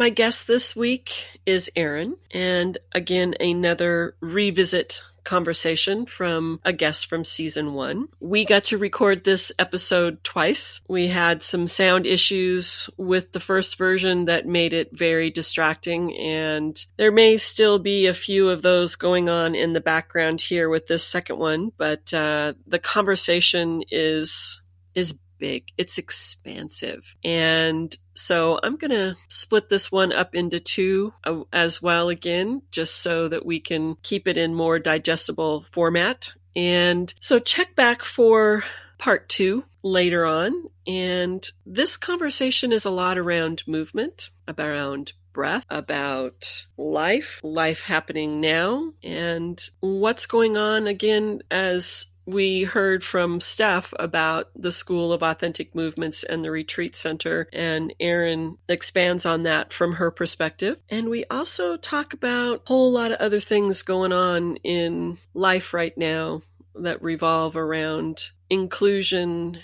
My guest this week is Erin, and again, another revisit conversation from a guest from season one. We got to record this episode twice. We had some sound issues with the first version that made it very distracting, and there may still be a few of those going on in the background here with this second one, but uh, the conversation is is big. It's expansive. And so I'm going to split this one up into two uh, as well again, just so that we can keep it in more digestible format. And so check back for part two later on. And this conversation is a lot around movement, around breath, about life, life happening now, and what's going on again as we heard from Steph about the School of Authentic Movements and the Retreat Center, and Erin expands on that from her perspective. And we also talk about a whole lot of other things going on in life right now that revolve around inclusion,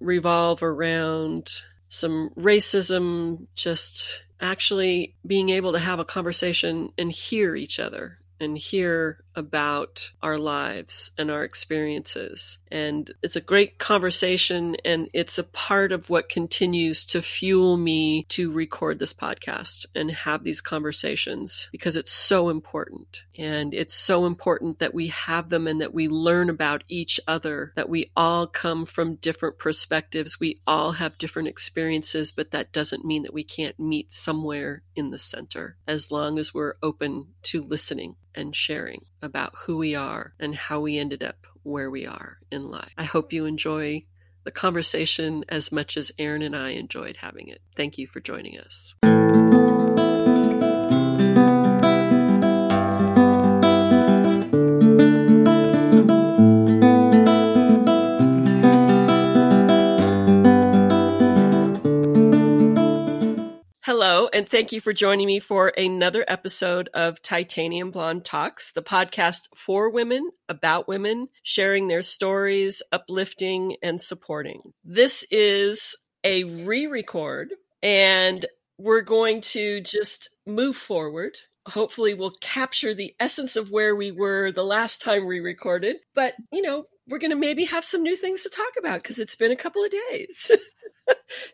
revolve around some racism, just actually being able to have a conversation and hear each other and hear about our lives and our experiences. And it's a great conversation, and it's a part of what continues to fuel me to record this podcast and have these conversations because it's so important. And it's so important that we have them and that we learn about each other, that we all come from different perspectives. We all have different experiences, but that doesn't mean that we can't meet somewhere in the center as long as we're open to listening and sharing about who we are and how we ended up where we are in life. I hope you enjoy the conversation as much as Erin and I enjoyed having it. Thank you for joining us. And thank you for joining me for another episode of Titanium Blonde Talks, the podcast for women, about women, sharing their stories, uplifting, and supporting. This is a re record, and we're going to just move forward. Hopefully, we'll capture the essence of where we were the last time we recorded, but you know, we're going to maybe have some new things to talk about because it's been a couple of days.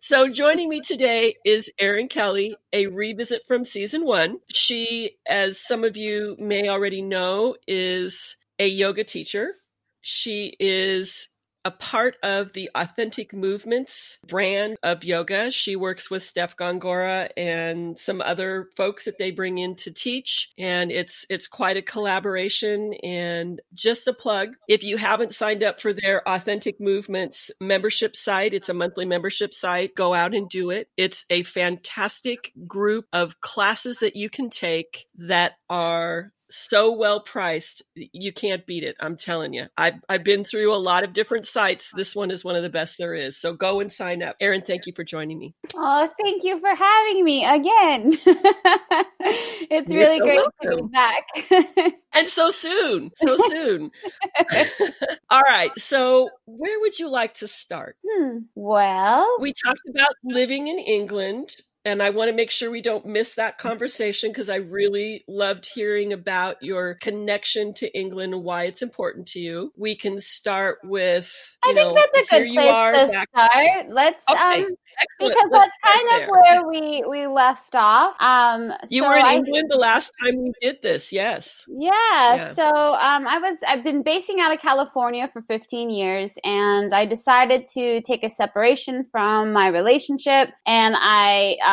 so joining me today is Erin Kelly, a revisit from season one. She, as some of you may already know, is a yoga teacher. She is a part of the Authentic Movements brand of yoga. She works with Steph Gongora and some other folks that they bring in to teach. And it's it's quite a collaboration. And just a plug, if you haven't signed up for their Authentic Movements membership site, it's a monthly membership site. Go out and do it. It's a fantastic group of classes that you can take that are so well priced you can't beat it i'm telling you I've, I've been through a lot of different sites. This one is one of the best there is. So go and sign up. Erin thank you for joining me. Oh thank you for having me again. It's You're really so great welcome. to be back. And so soon so soon. All right so where would you like to start? Hmm. well we talked about living in england and I want to make sure we don't miss that conversation because I really loved hearing about your connection to England and why it's important to you. We can start with. I think know, that's a good place to back- start. Let's okay. um Excellent. because Let's that's kind there. of where we we left off. Um, you so were in I, England the last time we did this, yes? Yeah. yeah. So um, I was I've been basing out of California for 15 years, and I decided to take a separation from my relationship, and I uh,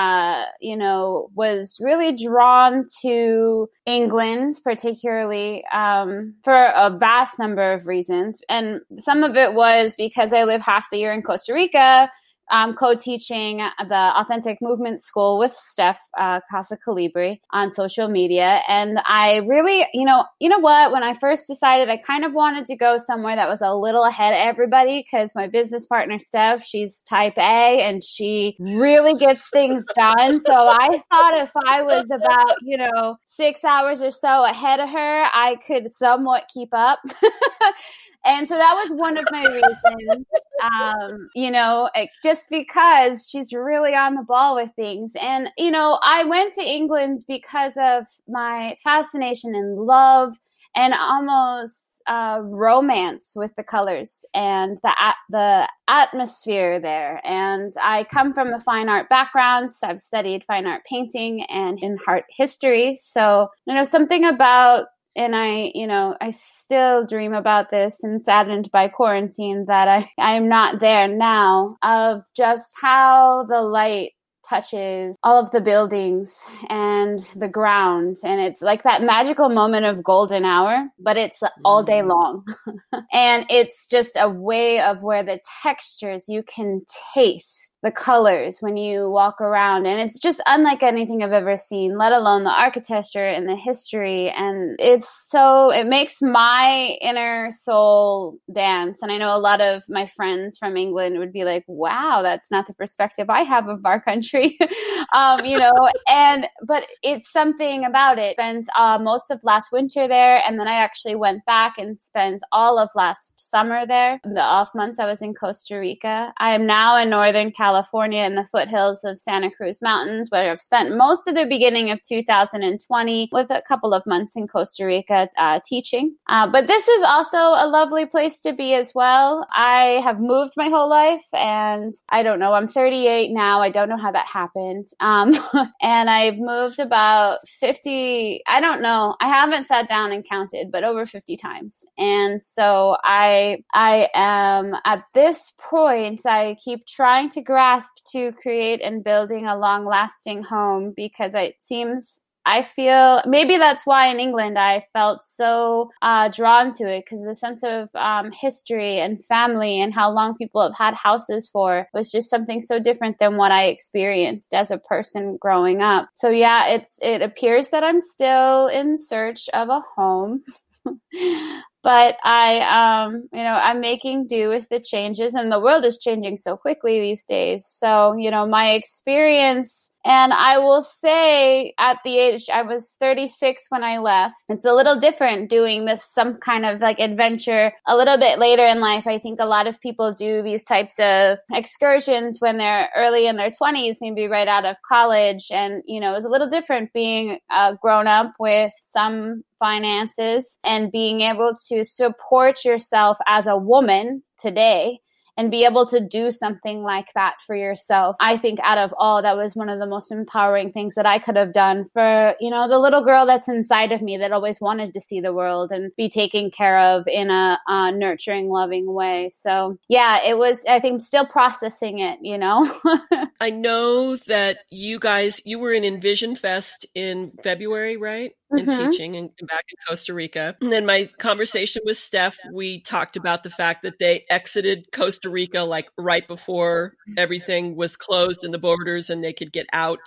you know, was really drawn to England, particularly um, for a vast number of reasons. And some of it was because I live half the year in Costa Rica um, co-teaching the Authentic Movement School with Steph uh, Casa Calibri on social media, and I really, you know, you know what? When I first decided, I kind of wanted to go somewhere that was a little ahead of everybody because my business partner Steph, she's Type A, and she really gets things done. So I thought if I was about, you know, six hours or so ahead of her, I could somewhat keep up. and so that was one of my reasons. Um, you know, just because she's really on the ball with things. And, you know, I went to England because of my fascination and love and almost uh, romance with the colors and the the atmosphere there. And I come from a fine art background, so I've studied fine art painting and in art history. So you know something about and I, you know, I still dream about this and saddened by quarantine that I, I'm not there now of just how the light touches all of the buildings and the ground. And it's like that magical moment of golden hour, but it's all day mm. long. and it's just a way of where the textures you can taste the colors when you walk around and it's just unlike anything i've ever seen let alone the architecture and the history and it's so it makes my inner soul dance and i know a lot of my friends from england would be like wow that's not the perspective i have of our country um, you know and but it's something about it spent uh, most of last winter there and then i actually went back and spent all of last summer there In the off months i was in costa rica i am now in northern california California in the foothills of Santa Cruz Mountains, where I've spent most of the beginning of 2020 with a couple of months in Costa Rica uh, teaching. Uh, but this is also a lovely place to be as well. I have moved my whole life and I don't know, I'm 38 now. I don't know how that happened. Um, and I've moved about 50, I don't know. I haven't sat down and counted, but over 50 times. And so I, I am at this point, I keep trying to grasp to create and building a long lasting home because it seems I feel maybe that's why in England I felt so uh, drawn to it because the sense of um, history and family and how long people have had houses for was just something so different than what I experienced as a person growing up. So yeah, it's it appears that I'm still in search of a home. but I, um, you know, I'm making do with the changes, and the world is changing so quickly these days. So, you know, my experience and I will say at the age, I was 36 when I left. It's a little different doing this, some kind of like adventure a little bit later in life. I think a lot of people do these types of excursions when they're early in their 20s, maybe right out of college. And, you know, it's a little different being grown up with some finances and being able to support yourself as a woman today and be able to do something like that for yourself. I think out of all, that was one of the most empowering things that I could have done for, you know, the little girl that's inside of me that always wanted to see the world and be taken care of in a uh, nurturing, loving way. So yeah, it was, I think still processing it, you know? I know that you guys, you were in Envision Fest in February, right? And mm-hmm. teaching and back in Costa Rica. And then my conversation with Steph, we talked about the fact that they exited Costa Rica like right before everything was closed in the borders and they could get out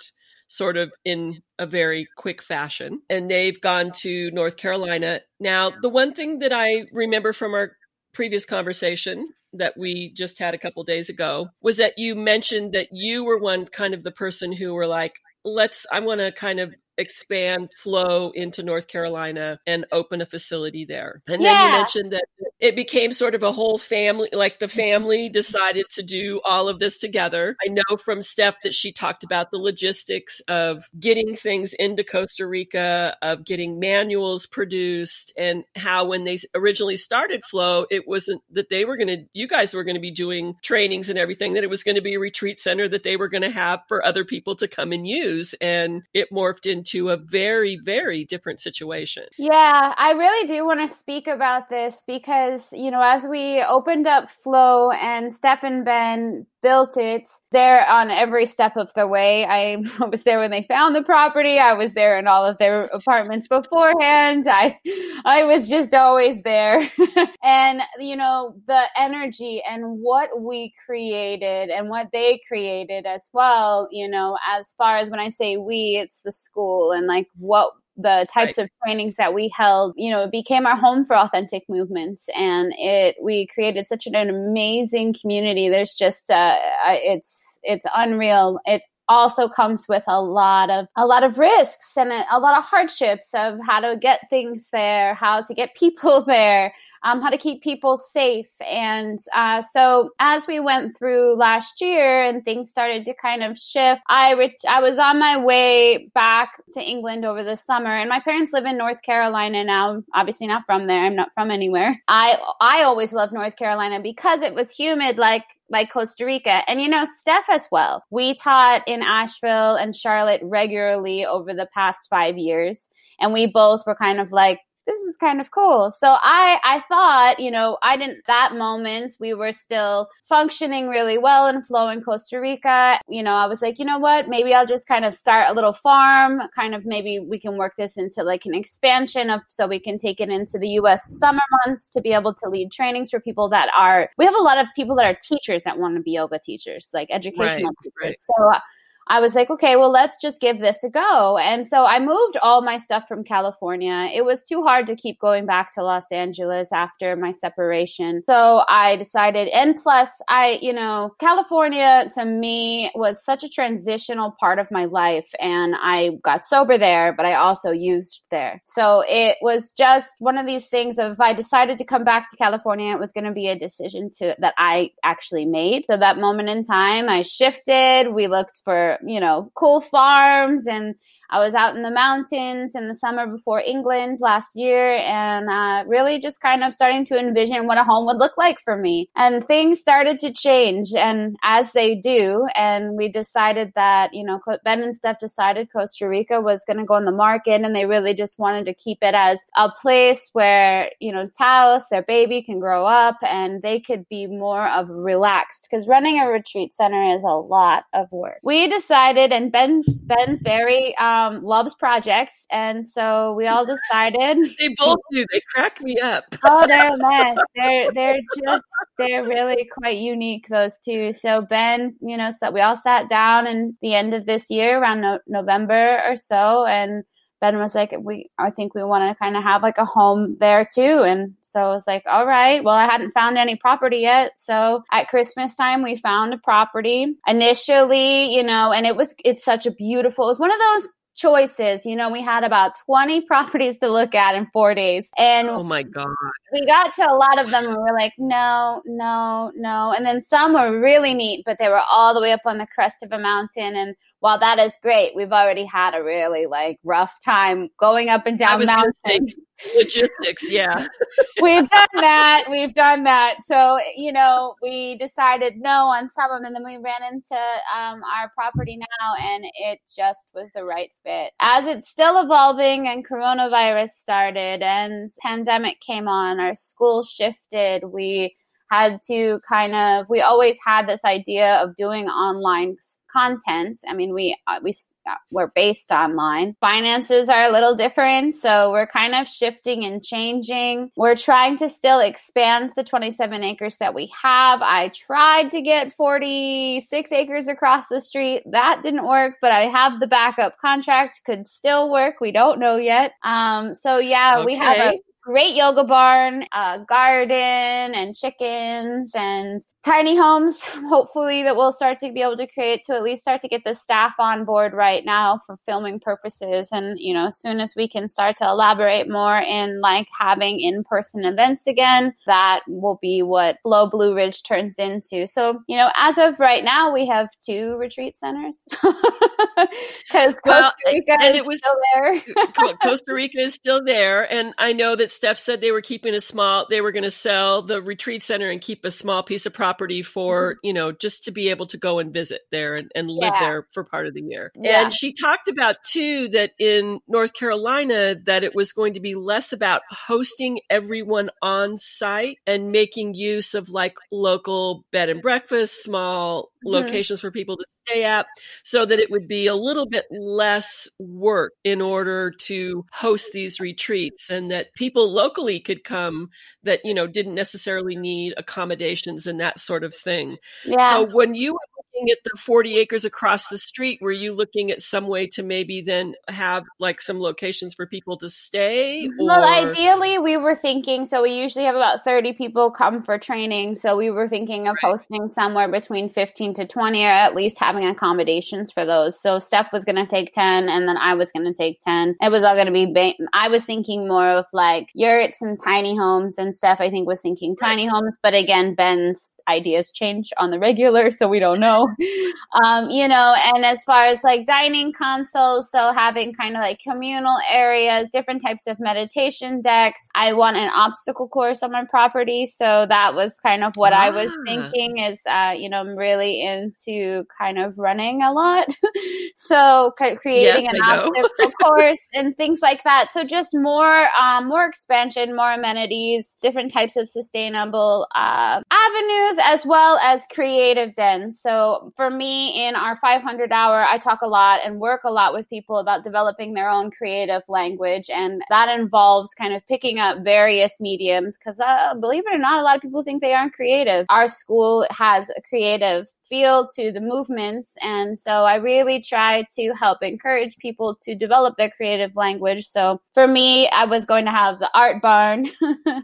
sort of in a very quick fashion. And they've gone to North Carolina. Now, the one thing that I remember from our previous conversation that we just had a couple days ago was that you mentioned that you were one kind of the person who were like, let's i want to kind of expand flow into North Carolina and open a facility there. And yeah. then you mentioned that it became sort of a whole family, like the family decided to do all of this together. I know from Steph that she talked about the logistics of getting things into Costa Rica, of getting manuals produced, and how when they originally started Flow, it wasn't that they were going to, you guys were going to be doing trainings and everything, that it was going to be a retreat center that they were going to have for other people to come and use. And it morphed into a very, very different situation. Yeah, I really do want to speak about this because you know, as we opened up Flow and Steph and Ben built it, there on every step of the way. I was there when they found the property. I was there in all of their apartments beforehand. I, I was just always there. and, you know, the energy and what we created and what they created as well, you know, as far as when I say we, it's the school and like what the types right. of trainings that we held, you know, it became our home for authentic movements, and it we created such an, amazing community. There's just uh, it's it's unreal. It also comes with a lot of a lot of risks and a, a lot of hardships of how to get things there, how to get people there, um, how to keep people safe. And uh, so as we went through last year and things started to kind of shift, I ret- I was on my way back to England over the summer, and my parents live in North Carolina now. Obviously, not from there. I'm not from anywhere. I I always loved North Carolina because it was humid, like like Costa Rica. And you know, Steph as well. We taught in Asheville and Charlotte regularly over the past five years. And we both were kind of like, this is kind of cool. So I, I thought, you know, I didn't, that moment, we were still functioning really well and flow in Costa Rica. You know, I was like, you know what, maybe I'll just kind of start a little farm, kind of maybe we can work this into like an expansion of, so we can take it into the US summer months to be able to lead trainings for people that are, we have a lot of people that are teachers that want to be yoga teachers, like educational right, teachers. Right. So, I was like, okay, well, let's just give this a go. And so I moved all my stuff from California. It was too hard to keep going back to Los Angeles after my separation. So I decided, and plus, I, you know, California to me was such a transitional part of my life. And I got sober there, but I also used there. So it was just one of these things of if I decided to come back to California, it was going to be a decision to that I actually made. So that moment in time, I shifted. We looked for you know, cool farms and I was out in the mountains in the summer before England last year and uh, really just kind of starting to envision what a home would look like for me. And things started to change, and as they do, and we decided that, you know, Ben and Steph decided Costa Rica was going to go on the market, and they really just wanted to keep it as a place where, you know, Taos, their baby, can grow up and they could be more of relaxed because running a retreat center is a lot of work. We decided, and Ben's Ben's very um, um, loves projects, and so we all decided. they both do. They crack me up. oh, they're a mess. They're they're just they're really quite unique. Those two. So Ben, you know, so we all sat down in the end of this year, around no- November or so, and Ben was like, we, I think we want to kind of have like a home there too. And so I was like, all right, well, I hadn't found any property yet. So at Christmas time, we found a property initially, you know, and it was, it's such a beautiful, it was one of those choices. You know, we had about 20 properties to look at in four days. And oh my God. We got to a lot of them and we are like, no, no, no. And then some were really neat, but they were all the way up on the crest of a mountain. And while that is great, we've already had a really like rough time going up and down mountains. Logistics, yeah. we've done that. We've done that. So, you know, we decided no on some of them. And then we ran into um, our property now and it just was the right fit. As it's still evolving and coronavirus started and pandemic came on, our school shifted. We had to kind of we always had this idea of doing online content. I mean we uh, we uh, we're based online. Finances are a little different so we're kind of shifting and changing. We're trying to still expand the 27 acres that we have. I tried to get 46 acres across the street. That didn't work but i have the backup contract. Could still work. We don't know yet. Um so yeah okay. we have a great yoga barn, a garden, and chickens and tiny homes, hopefully, that we'll start to be able to create to at least start to get the staff on board right now for filming purposes. And, you know, as soon as we can start to elaborate more in like having in person events again, that will be what Flow Blue Ridge turns into. So, you know, as of right now, we have two retreat centers because well, Costa Rica and is it was, still there. Costa Rica is still there. And I know that Steph said they were keeping a small, they were going to sell the retreat center and keep a small piece of property for, mm-hmm. you know, just to be able to go and visit there and, and live yeah. there for part of the year. Yeah. And she talked about too that in North Carolina, that it was going to be less about hosting everyone on site and making use of like local bed and breakfast, small mm-hmm. locations for people to stay at so that it would be a little bit less work in order to host these retreats and that people locally could come that you know didn't necessarily need accommodations and that sort of thing yeah. so when you looking at the 40 acres across the street, were you looking at some way to maybe then have like some locations for people to stay? Or? Well, ideally, we were thinking so we usually have about 30 people come for training. So we were thinking of right. hosting somewhere between 15 to 20 or at least having accommodations for those. So Steph was going to take 10 and then I was going to take 10. It was all going to be, ba- I was thinking more of like yurts and tiny homes and Steph, I think, was thinking tiny homes. But again, Ben's ideas change on the regular, so we don't know. um, you know, and as far as like dining consoles, so having kind of like communal areas, different types of meditation decks. I want an obstacle course on my property, so that was kind of what ah. I was ah. thinking. Is uh, you know, I'm really into kind of running a lot, so creating yes, an obstacle course and things like that. So just more, um, more expansion, more amenities, different types of sustainable uh, avenues as well as creative dens. So for me, in our 500 hour, I talk a lot and work a lot with people about developing their own creative language. And that involves kind of picking up various mediums because uh, believe it or not, a lot of people think they aren't creative. Our school has a creative feel to the movements. And so I really try to help encourage people to develop their creative language. So for me, I was going to have the art barn.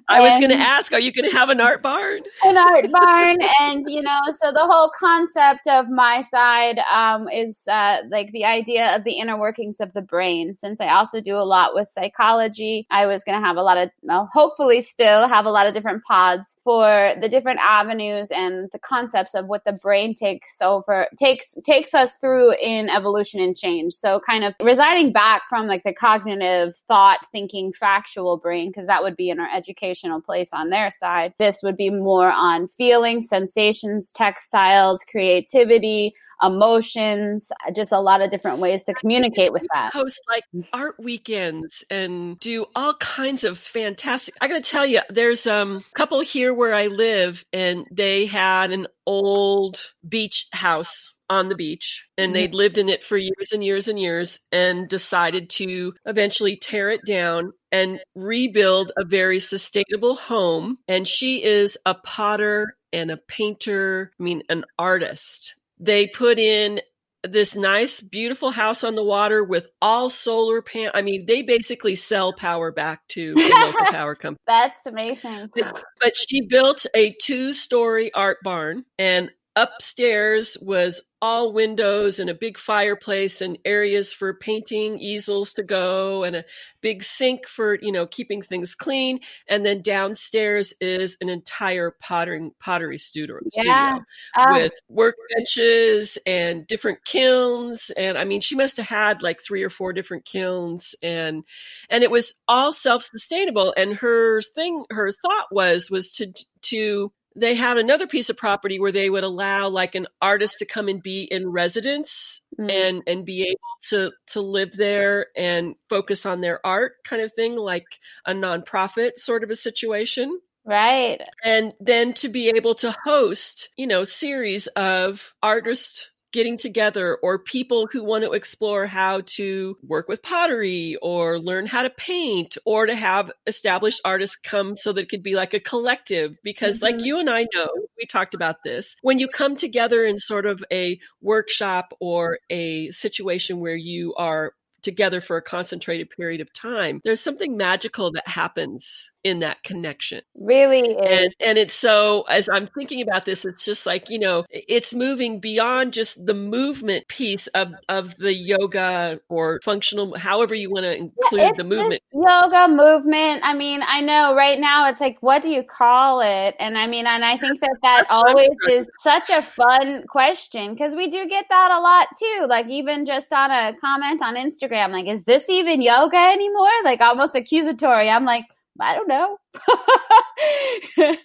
I was going to ask, are you going to have an art barn? An art barn. and, you know, so the whole concept of my side um, is uh, like the idea of the inner workings of the brain. Since I also do a lot with psychology, I was going to have a lot of, well, hopefully still have a lot of different pods for the different avenues and the concepts of what the brain takes over takes takes us through in evolution and change. So kind of residing back from like the cognitive thought thinking factual brain because that would be in our educational place on their side. This would be more on feelings sensations textiles creativity emotions, just a lot of different ways to communicate with that. Host like art weekends and do all kinds of fantastic. I got to tell you, there's um, a couple here where I live, and they had an old beach house on the beach and they'd mm-hmm. lived in it for years and years and years and decided to eventually tear it down and rebuild a very sustainable home and she is a potter and a painter i mean an artist they put in this nice, beautiful house on the water with all solar pan. I mean, they basically sell power back to the local power company. That's amazing. But she built a two story art barn and upstairs was all windows and a big fireplace and areas for painting easels to go and a big sink for you know keeping things clean. And then downstairs is an entire pottering pottery studio, yeah. studio ah. with workbenches and different kilns. And i mean she must have had like three or four different kilns. And and it was all self-sustainable. And her thing her thought was was to to they had another piece of property where they would allow like an artist to come and be in residence mm. and and be able to to live there and focus on their art kind of thing like a nonprofit sort of a situation right and then to be able to host you know series of artist getting together or people who want to explore how to work with pottery or learn how to paint or to have established artists come so that it could be like a collective because mm-hmm. like you and I know we talked about this when you come together in sort of a workshop or a situation where you are together for a concentrated period of time there's something magical that happens in that connection. Really And, and it's so, as I'm thinking about this, it's just like, you know, it's moving beyond just the movement piece of, of the yoga or functional, however you want to include yeah, the movement. Yoga movement. I mean, I know right now it's like, what do you call it? And I mean, and I think that that always is such a fun question because we do get that a lot too. Like even just on a comment on Instagram, like, is this even yoga anymore? Like almost accusatory. I'm like, I don't know.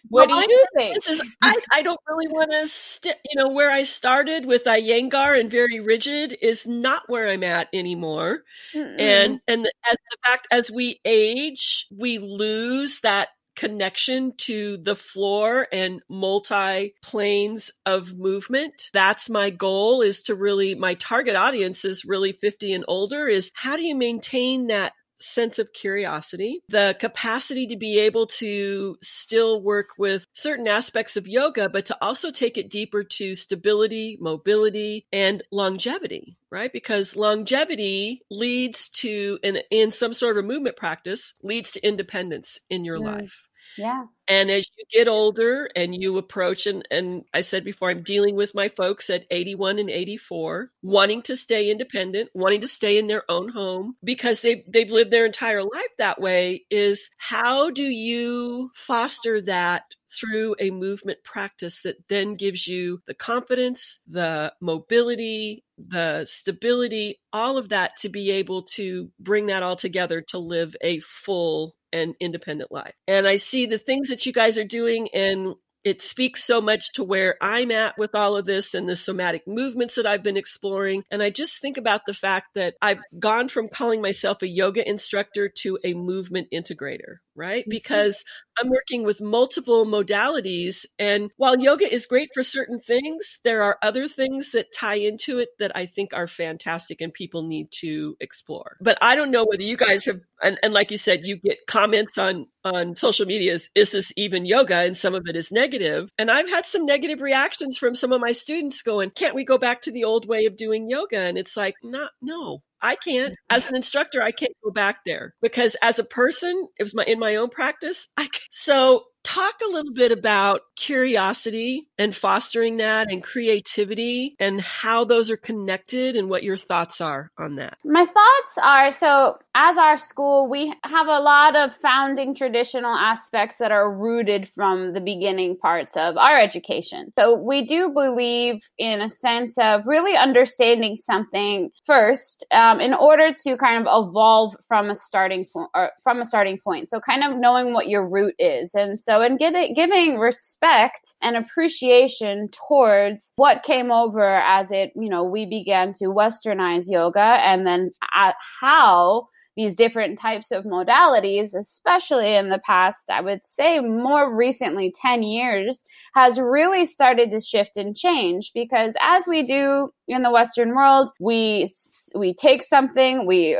what well, do you think? Is, I, I don't really want to, st- you know, where I started with Iyengar and very rigid is not where I'm at anymore. Mm-mm. And and the, as the fact as we age, we lose that connection to the floor and multi planes of movement. That's my goal is to really, my target audience is really 50 and older is how do you maintain that sense of curiosity, the capacity to be able to still work with certain aspects of yoga, but to also take it deeper to stability, mobility, and longevity, right? Because longevity leads to, in, in some sort of a movement practice, leads to independence in your Mm. life. Yeah. And as you get older and you approach, and, and I said before, I'm dealing with my folks at 81 and 84, wanting to stay independent, wanting to stay in their own home because they've, they've lived their entire life that way is how do you foster that through a movement practice that then gives you the confidence, the mobility, the stability, all of that to be able to bring that all together to live a full and independent life. And I see the things that you guys are doing and it speaks so much to where I'm at with all of this and the somatic movements that I've been exploring. And I just think about the fact that I've gone from calling myself a yoga instructor to a movement integrator, right? Mhm. Because I'm working with multiple modalities. And while yoga is great for certain things, there are other things that tie into it that I think are fantastic and people need to explore. But I don't know whether you guys have, and, and like you said, you get comments on, on social media is, is this even yoga? And some of it is negative. And I've had some negative reactions from some of my students going, can't we go back to the old way of doing yoga? And it's like, not, no, I can't. As an instructor, I can't go back there because as a person, it was my in my own practice. I can't. so talk a little bit about curiosity and fostering that and creativity and how those are connected and what your thoughts are on that. My thoughts are so, as our school, we have a lot of founding traditional aspects that are rooted from the beginning parts of our education. So, we do believe in a sense of really understanding something first um, in order to kind of evolve from a starting point or from a starting point. So, kind of knowing what your root is. And so, in giving, giving respect and appreciation towards what came over as it, you know, we began to westernize yoga and then at how these different types of modalities, especially in the past, I would say more recently, 10 years, has really started to shift and change because as we do in the Western world, we we take something, we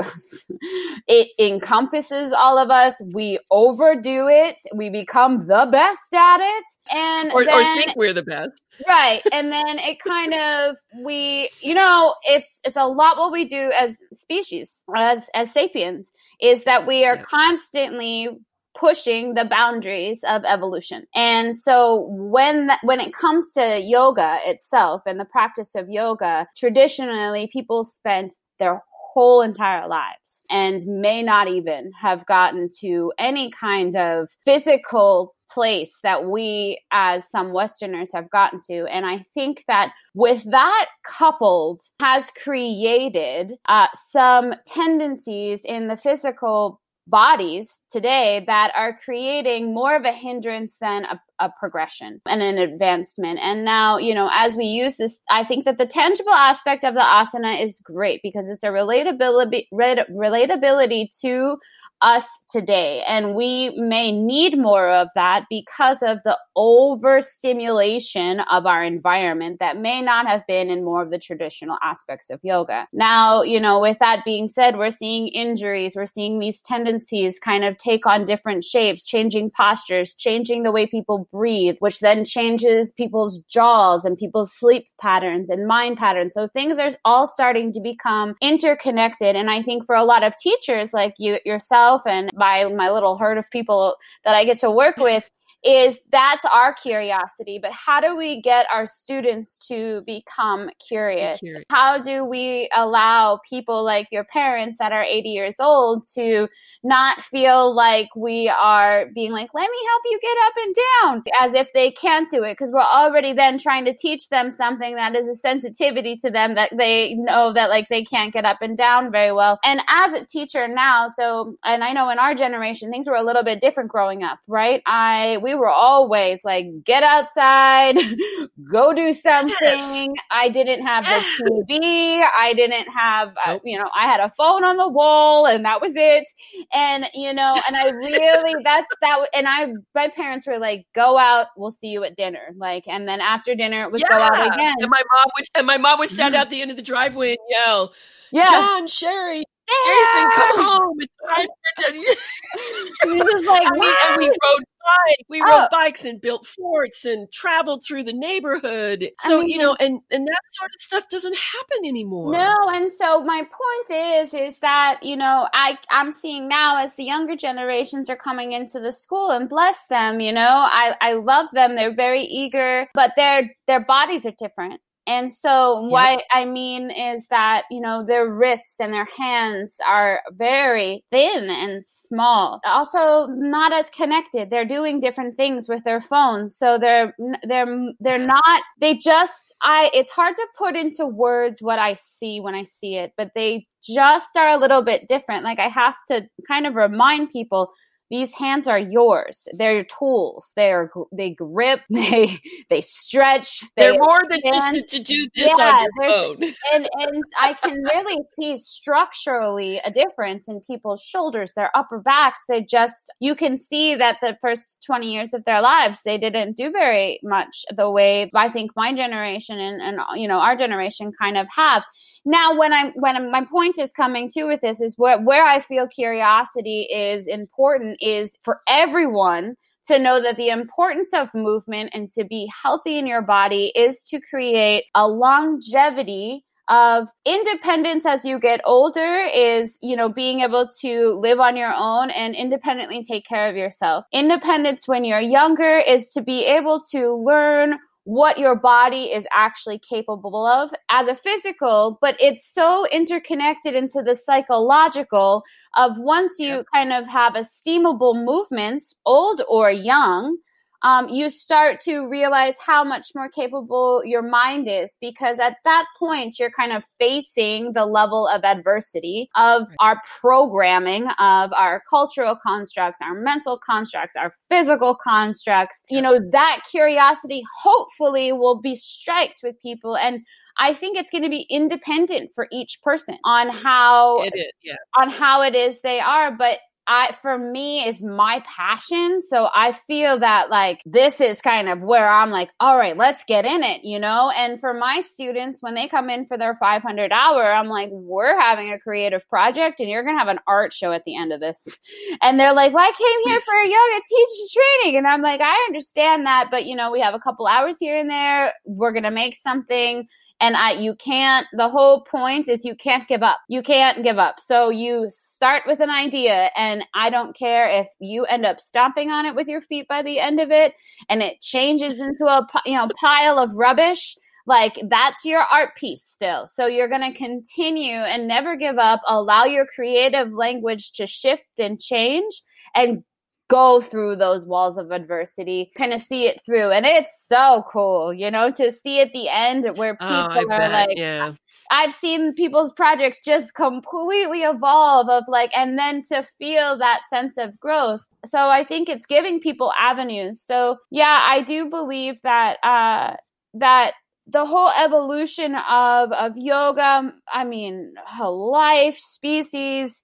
it encompasses all of us, we overdo it, we become the best at it, and or, then, or think we're the best. right and then it kind of we you know it's it's a lot what we do as species as as sapiens is that we are Yeah. constantly pushing the boundaries of evolution and so when that, when it comes to yoga itself and the practice of yoga traditionally people spent their whole entire lives and may not even have gotten to any kind of physical place that we as some westerners have gotten to. And i think that with that coupled has created uh, some tendencies in the physical bodies today that are creating more of a hindrance than a, a progression and an advancement. And now, you know, as we use this, I think that the tangible aspect of the asana is great because it's a relatability, relatability to us today. And we may need more of that because of the overstimulation of our environment that may not have been in more of the traditional aspects of yoga. Now, you know, with that being said, we're seeing injuries, we're seeing these tendencies kind of take on different shapes, changing postures, changing the way people breathe, which then changes people's jaws and people's sleep patterns and mind patterns. So things are all starting to become interconnected. And I think for a lot of teachers like you yourself and by my little herd of people that I get to work with is that's our curiosity but how do we get our students to become curious? curious. how do we allow people like your parents that are 80 years old to not feel like we are being like let me help you get up and down as if they can't do it because we're already then trying to teach them something that is a sensitivity to them that they know that like they can't get up and down very well and as a teacher now so and i know in our generation things were a little bit different growing up right i we were always like get outside go do something. Yes. i didn't have the tv i didn't have uh, you know i had a phone on the wall and that was it. And you know and i really that's that and i my parents were like go out we'll see you at dinner. Like and then after dinner it was go out again. And my mom would and my mom would stand out the end of the driveway and yell, yeah. John, Sherry, Jason, come home. It's time for dinner. And like, I mean, and we rode bikes. We Oh. rode bikes and built forts and traveled through the neighborhood. So mean- you know, and and that sort of stuff doesn't happen anymore. No, and so my point is, is that you know, I I'm seeing now as the younger generations are coming into the school, and bless them, you know, I I love them. They're very eager, but their their bodies are different. And so what I mean is that, you know, their wrists and their hands are very thin and small. Also not as connected. They're doing different things with their phones. So they're they're they're not they just I it's hard to put into words what I see when I see it, but they just are a little bit different. Like I have to kind of remind people these hands are yours. They're your tools. They're they grip. They they stretch. They They're more than just to, to do this Yeah, on your phone. and and I can really see structurally a difference in people's shoulders, their upper backs. They just you can see that the first twenty years of their lives they didn't do very much the way I think my generation and and you know our generation kind of have. Now, when I'm when my point is coming to with this is where where I feel curiosity is important is for everyone to know that the importance of movement and to be healthy in your body is to create a longevity of independence as you get older is you know being able to live on your own and independently take care of yourself. Independence when you're younger is to be able to learn what your body is actually capable of as a physical, but it's so interconnected into the psychological of once you Yep. kind of have esteemable movements, old or young, um, you start to realize how much more capable your mind is because at that point you're kind of facing the level of adversity of our programming of our cultural constructs our mental constructs our physical constructs. You know that curiosity hopefully will be striked with people and I think it's going to be independent for each person on how It is, yeah. on how it is they are but I for me is my passion. So I feel that like this is kind of where I'm like all right let's get in it you know? And for my students when they come in for their 500 hour I'm like we're having a creative project and you're going to have an art show at the end of this. And they're like well I came here for a yoga teacher training. And I'm like I understand that but you know we have a couple hours here and there. We're going to make something and I you can't the whole point is you can't give up. You can't give up. So you start with an idea and I don't care if you end up stomping on it with your feet by the end of it and it changes into a you know pile of rubbish like that's your art piece still. So you're going to continue and never give up. Allow your creative language to shift and change and go through those walls of adversity, kind of see it through. And it's so cool, you know, to see at the end where people Oh, are bet, like, yeah. I've seen people's projects just completely evolve of like, and then to feel that sense of growth. So I think it's giving people avenues. So yeah, I do believe that, uh, that the whole evolution of, of yoga, I mean, life, species,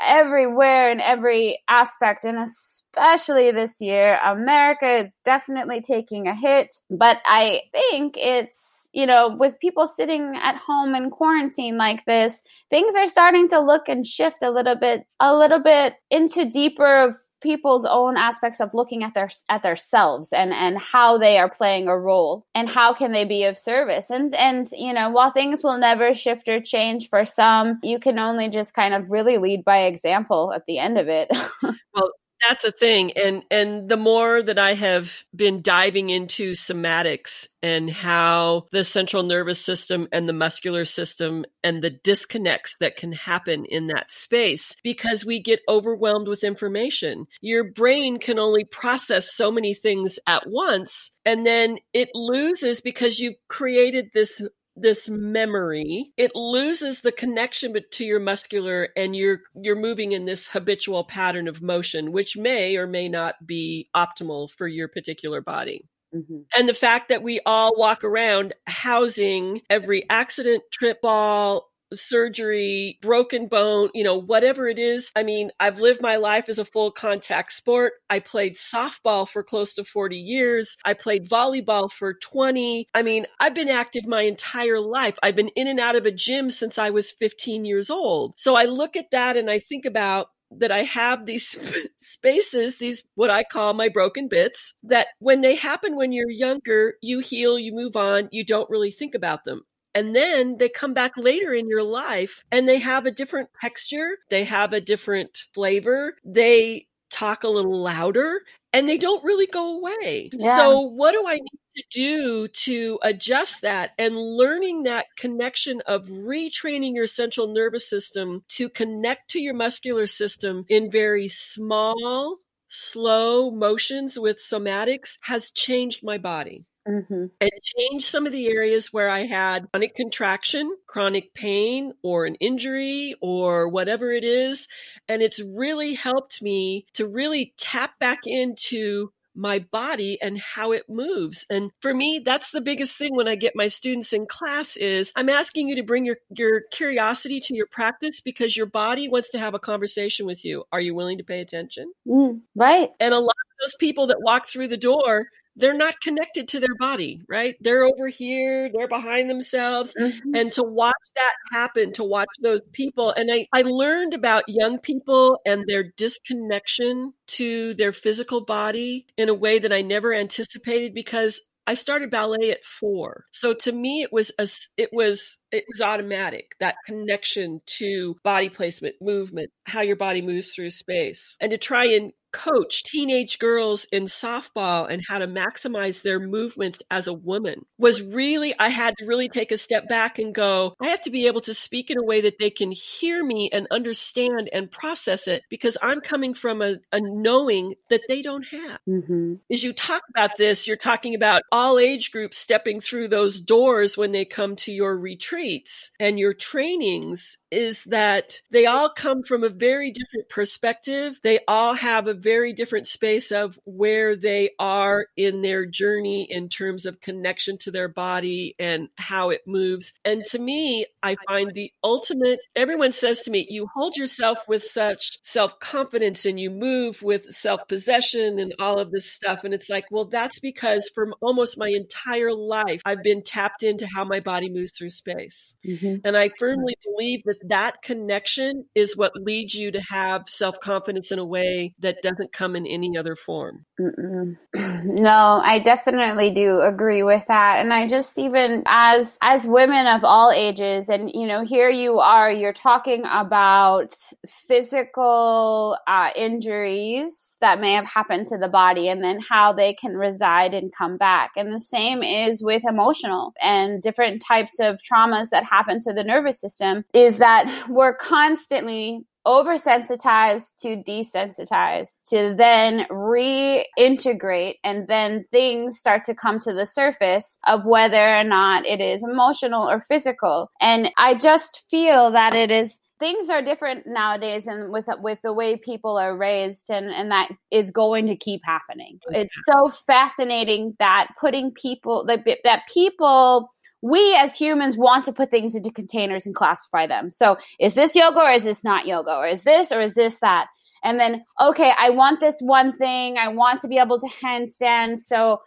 everywhere in every aspect and especially this year america is definitely taking a hit. But i think it's you know with people sitting at home in quarantine like this things are starting to look and shift a little bit a little bit into deeper people's own aspects of looking at their at themselves and and how they are playing a role and how can they be of service. And and you know while things will never shift or change for some you can only just kind of really lead by example at the end of it that's a thing and and the more that i have been diving into somatics and how the central nervous system and the muscular system and the disconnects that can happen in that space because we get overwhelmed with information. Your brain can only process so many things at once and then it loses because you've created this this memory it loses the connection to your muscular and you're you're moving in this habitual pattern of motion which may or may not be optimal for your particular body mm-hmm. and the fact that we all walk around housing every accident trip ball surgery, broken bone, you know, whatever it is. I mean, I've lived my life as a full contact sport. I played softball for close to 40 years. I played volleyball for 20. I mean, I've been active my entire life. I've been in and out of a gym since I was 15 years old. So I look at that and I think about that I have these spaces, these what I call my broken bits, that when they happen when you're younger, you heal, you move on, you don't really think about them. And then they come back later in your life and they have a different texture, they have a different flavor, they talk a little louder and they don't really go away. Yeah. So, what do I need to do to adjust that and learning that connection of retraining your central nervous system to connect to your muscular system in very small, slow motions with somatics has changed my body. Mm-hmm. and change some of the areas where I had chronic contraction, chronic pain, or an injury, or whatever it is. And it's really helped me to really tap back into my body and how it moves. And for me, that's the biggest thing when I get my students in class is I'm asking you to bring your, your curiosity to your practice because your body wants to have a conversation with you. Are you willing to pay attention? Mm, right. And a lot of those people that walk through the door they're not connected to their body, right? They're over here, they're behind themselves. Mm-hmm. And to watch that happen, to watch those people. And I, I learned about young people and their disconnection to their physical body in a way that I never anticipated because I started ballet at four. So to me, it was a, it was, it was automatic that connection to body placement, movement, how your body moves through space and to try and coach teenage girls in softball and how to maximize their movements as a woman was really, I had to really take a step back and go, I have to be able to speak in a way that they can hear me and understand and process it because I'm coming from a, a knowing that they don't have. Mm-hmm. As you talk about this, you're talking about all age groups stepping through those doors when they come to your retreats and your trainings is that they all come from a very different perspective. They all have a very different space of where they are in their journey in terms of connection to their body and how it moves. And to me, I find the ultimate, everyone says to me, you hold yourself with such self confidence and you move with self possession and all of this stuff. And it's like, well, that's because for almost my entire life, I've been tapped into how my body moves through space. Mm-hmm. And I firmly believe that that connection is what leads you to have self confidence in a way that doesn't come in any other form. Mm-mm. No, I definitely do agree with that. And I just even as as women of all ages and you know here you are you're talking about physical uh, injuries that may have happened to the body and then how they can reside and come back. And the same is with emotional and different types of traumas that happen to the nervous system is that we're constantly oversensitized to desensitized to then reintegrate and then things start to come to the surface of whether or not it is emotional or physical. And i just feel that it is things are different nowadays and with with the way people are raised and and that is going to keep happening. It's so fascinating that putting people that that people we as humans want to put things into containers and classify them. So is this yoga or is this not yoga? Or is this or is this that? And then, okay, I want this one thing. I want to be able to handstand. So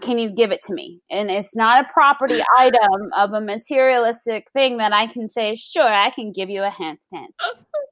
can you give it to me? And it's not a property item of a materialistic thing that I can say, sure, I can give you a handstand.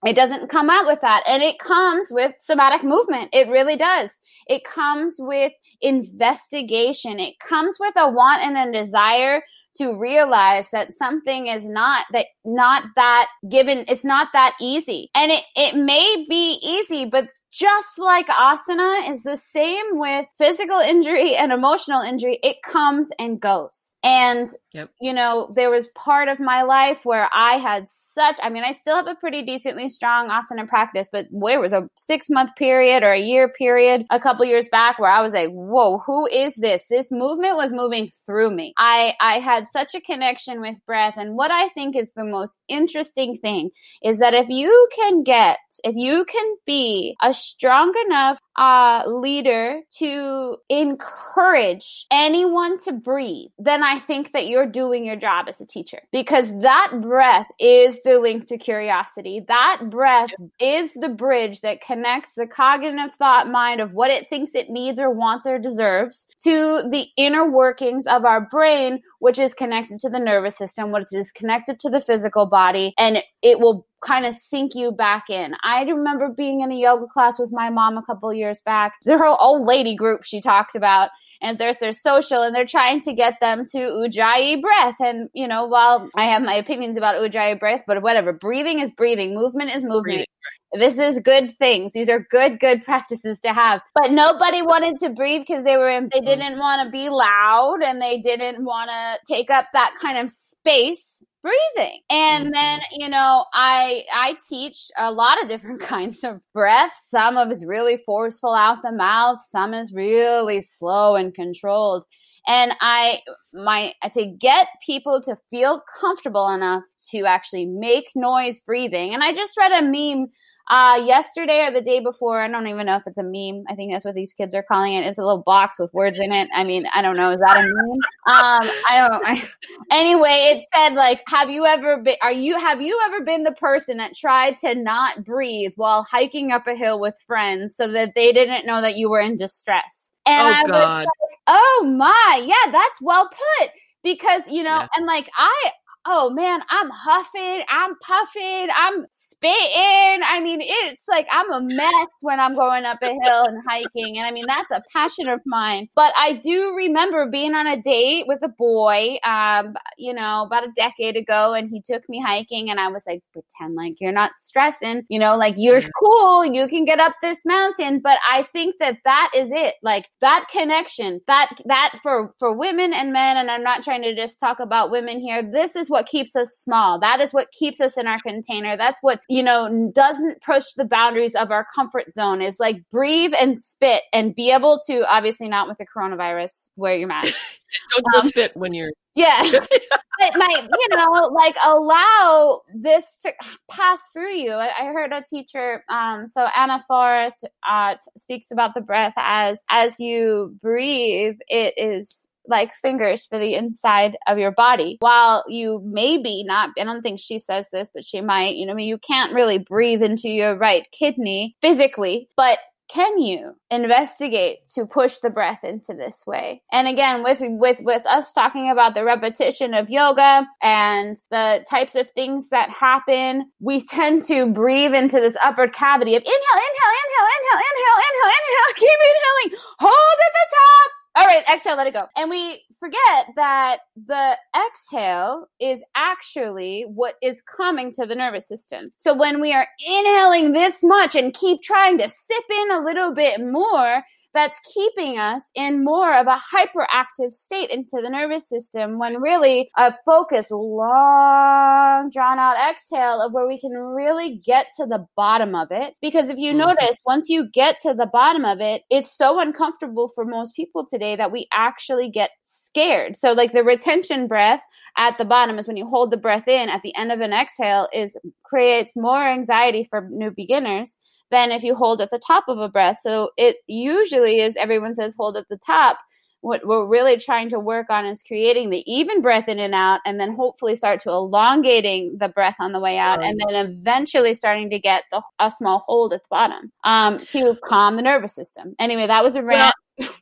It doesn't come out with that. And it comes with somatic movement. It really does. It comes with investigation. It comes with a want and a desire to realize that something is not that not that given it's not that easy. And it it may be easy but just like asana is the same with physical injury and emotional injury. It comes and goes. And, yep. you know, there was part of my life where I had such, I mean, I still have a pretty decently strong asana practice, but there was a six month period or a year period a couple years back where I was like, whoa, who is this? This movement was moving through me. I, I had such a connection with breath. And what I think is the most interesting thing is that if you can get, if you can be a strong enough uh, leader to encourage anyone to breathe, then I think that you're doing your job as a teacher because that breath is the link to curiosity. That breath is the bridge that connects the cognitive thought mind of what it thinks it needs or wants or deserves to the inner workings of our brain, which is connected to the nervous system, which is connected to the physical body, and it will kind of sink you back in. I remember being in a yoga class with my mom a couple years back. Her old lady group she talked about and there's their social and they're trying to get them to ujjayi breath and you know while i have my opinions about ujjayi breath but whatever breathing is breathing movement is movement breathing. This is good things. These are good, good practices to have. But nobody wanted to breathe because they were, they mm. didn't want to be loud and they didn't want to take up that kind of space breathing. And mm-hmm. then, you know, I I teach a lot of different kinds of breath. Some of is really forceful out the mouth, some is really slow and controlled. And I my to get people to feel comfortable enough to actually make noise breathing. And I just read a meme uh, yesterday or the day before, I don't even know if it's a meme. I think that's what these kids are calling it. It's a little box with words in it. I mean, I don't know. Is that a meme? Um, I don't. I, anyway, it said like, "Have you ever been? Are you have you ever been the person that tried to not breathe while hiking up a hill with friends so that they didn't know that you were in distress?" And oh, I God. was like, "Oh my, yeah, that's well put." Because you know, yeah. and like I, oh man, I'm huffing, I'm puffing, I'm spitting. I mean, it's like I'm a mess when I'm going up a hill and hiking. And I mean, that's a passion of mine. But I do remember being on a date with a boy, um, you know, about a decade ago, and he took me hiking, and I was like, pretend like you're not stressing, you know, like you're cool, you can get up this mountain. But I think that that is it. Like that connection, that, that for, for women and men, and I'm not trying to just talk about women here, this is what keeps us small. That is what keeps us in our container. That's what you know, doesn't push the boundaries of our comfort zone is like breathe and spit and be able to, obviously not with the coronavirus, wear your mask. don't, don't um, spit when you're. Yeah. it might, you know, like allow this to pass through you. I, I heard a teacher, um, so Ana Forrest uh, speaks about the breath as, as you breathe, it is like fingers for the inside of your body. While you maybe not, I don't think she says this, but she might, you know, I mean, you can't really breathe into your right kidney physically, but can you investigate to push the breath into this way and again with with with us talking about the repetition of yoga and the types of things that happen we tend to breathe into this upper cavity of inhale inhale inhale inhale inhale inhale inhale keep inhaling hold at the top all right, exhale, let it go. And we forget that the exhale is actually what is coming to the nervous system. So when we are inhaling this much and keep trying to sip in a little bit more, that's keeping us in more of a hyperactive state into the nervous system when really a focused, long, drawn out exhale of where we can really get to the bottom of it. Because if you mm-hmm. notice, once you get to the bottom of it, it's so uncomfortable for most people today that we actually get scared. So, like the retention breath, at the bottom is when you hold the breath in at the end of an exhale is creates more anxiety for new beginners than if you hold at the top of a breath. So it usually is everyone says hold at the top. What we're really trying to work on is creating the even breath in and out, and then hopefully start to elongating the breath on the way out, and then eventually starting to get the, a small hold at the bottom um, to calm the nervous system. Anyway, that was a rant.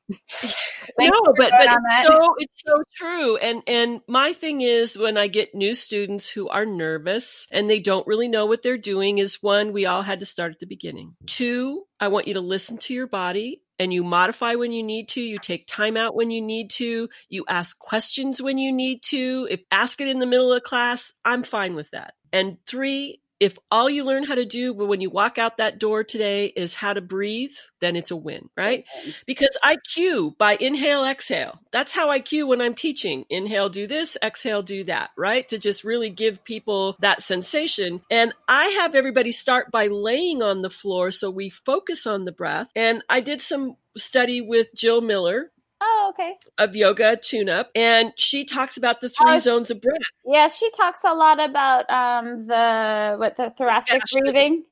No, but but it's so it's so true. And and my thing is when I get new students who are nervous and they don't really know what they're doing is one, we all had to start at the beginning. Two, I want you to listen to your body and you modify when you need to you take time out when you need to you ask questions when you need to if ask it in the middle of class i'm fine with that and three if all you learn how to do when you walk out that door today is how to breathe, then it's a win, right? Because I cue by inhale, exhale. That's how I cue when I'm teaching. Inhale, do this, exhale, do that, right? To just really give people that sensation. And I have everybody start by laying on the floor so we focus on the breath. And I did some study with Jill Miller, okay. Of yoga tune up. And she talks about the three oh, zones of breath. Yeah, she talks a lot about um, the what the thoracic yeah, breathing.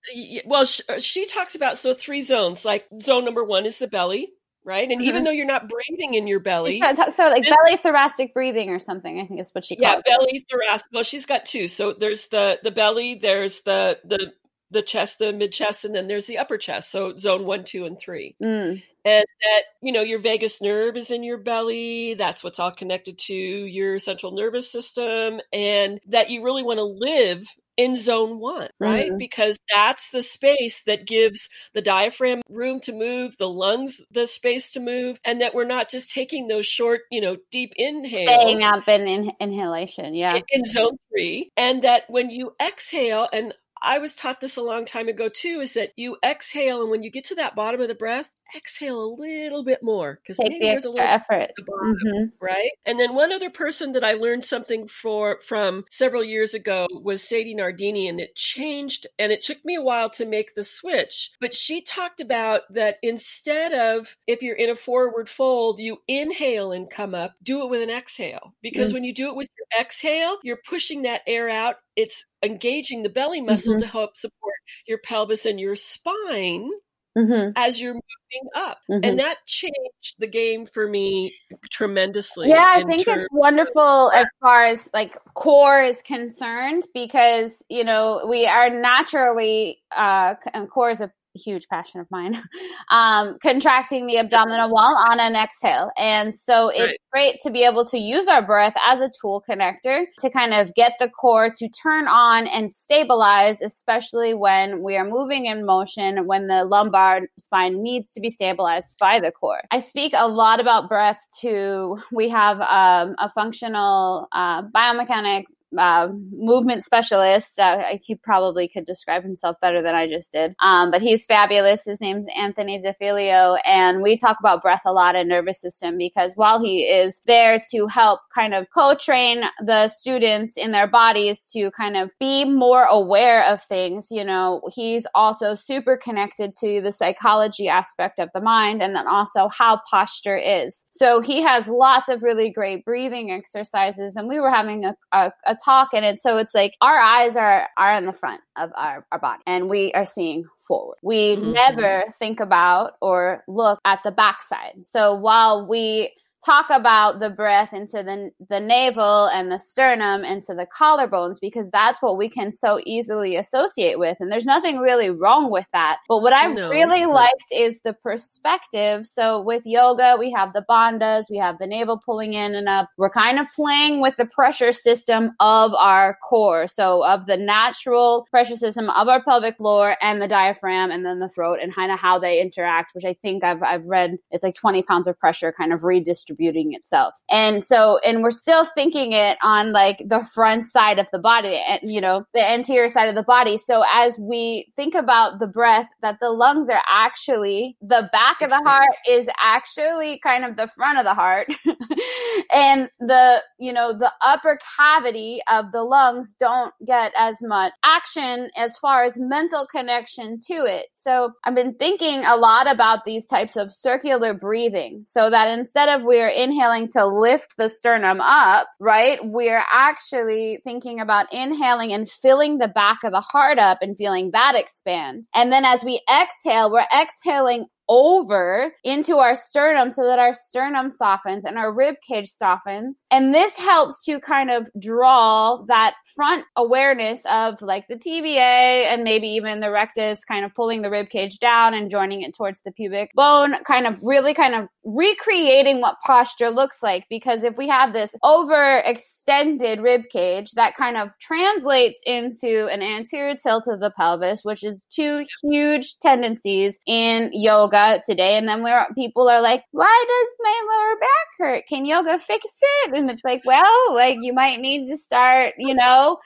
well, she, uh, she talks about so three zones. Like zone number one is the belly right? And mm-hmm. even though you're not breathing in your belly, so like belly thoracic breathing or something, I think is what she yeah belly thoracic. Well, she's got two. So there's the the belly, there's the the the chest, the mid chest, and then there's the upper chest. So zone one, two, and three. Mm. And that, you know, your vagus nerve is in your belly. That's what's all connected to your central nervous system. And that you really want to live in zone one, right? Mm-hmm. Because that's the space that gives the diaphragm room to move, the lungs the space to move, and that we're not just taking those short, you know, deep inhales. Staying up in, in inhalation, yeah. In, in zone three. And that when you exhale, and I was taught this a long time ago too, is that you exhale, and when you get to that bottom of the breath, exhale a little bit more because maybe the there's a little effort, the bottom, mm-hmm. right? And then one other person that I learned something for from several years ago was Sadie Nardini, and it changed. And it took me a while to make the switch, but she talked about that instead of if you're in a forward fold, you inhale and come up, do it with an exhale because mm-hmm. when you do it with your exhale, you're pushing that air out. It's engaging the belly muscle mm-hmm. to help support your pelvis and your spine mm-hmm. as you're moving up. Mm-hmm. And that changed the game for me tremendously. Yeah, I think it's wonderful of- as far as like core is concerned because, you know, we are naturally, uh, and core is a huge passion of mine um, contracting the abdominal wall on an exhale and so it's right. great to be able to use our breath as a tool connector to kind of get the core to turn on and stabilize especially when we are moving in motion when the lumbar spine needs to be stabilized by the core i speak a lot about breath to, we have um, a functional uh, biomechanic uh, movement specialist. Uh, he probably could describe himself better than I just did. Um, but he's fabulous. His name's Anthony DeFilio. And we talk about breath a lot and nervous system because while he is there to help kind of co-train the students in their bodies to kind of be more aware of things, you know, he's also super connected to the psychology aspect of the mind and then also how posture is. So he has lots of really great breathing exercises. And we were having a, a, a talk and it so it's like our eyes are are in the front of our, our body and we are seeing forward. We mm-hmm. never think about or look at the backside. So while we talk about the breath into the the navel and the sternum into the collarbones because that's what we can so easily associate with. And there's nothing really wrong with that. But what i no. really liked is the perspective. So with yoga we have the bandhas we have the navel pulling in and up. We're kind of playing with the pressure system of our core. So of the natural pressure system of our pelvic floor and the diaphragm and then the throat and kind of how they interact which i think i've, I've read it's like 20 pounds of pressure kind of redistributed distributing itself. And so, and we're still thinking it on like the front side of the body and, you know, the anterior side of the body. So as we think about the breath, that the lungs are actually the back of the heart is actually kind of the front of the heart. and the, you know, the upper cavity of the lungs don't get as much action as far as mental connection to it. So I've been thinking a lot about these types of circular breathing so that instead of we're inhaling to lift the sternum up, right? We're actually thinking about inhaling and filling the back of the heart up and feeling that expand. And then as we exhale, we're exhaling over into our sternum so that our sternum softens and our rib cage softens. And this helps to kind of draw that front awareness of like the TVA and maybe even the rectus kind of pulling the rib cage down and joining it towards the pubic bone, kind of really kind of recreating what posture looks like. Because if we have this overextended rib cage, that kind of translates into an anterior tilt of the pelvis, which is two huge tendencies in yoga today, and then where people are like, "Why does my lower back hurt? Can yoga fix it?" And it's like, well, like you might need to start, you know,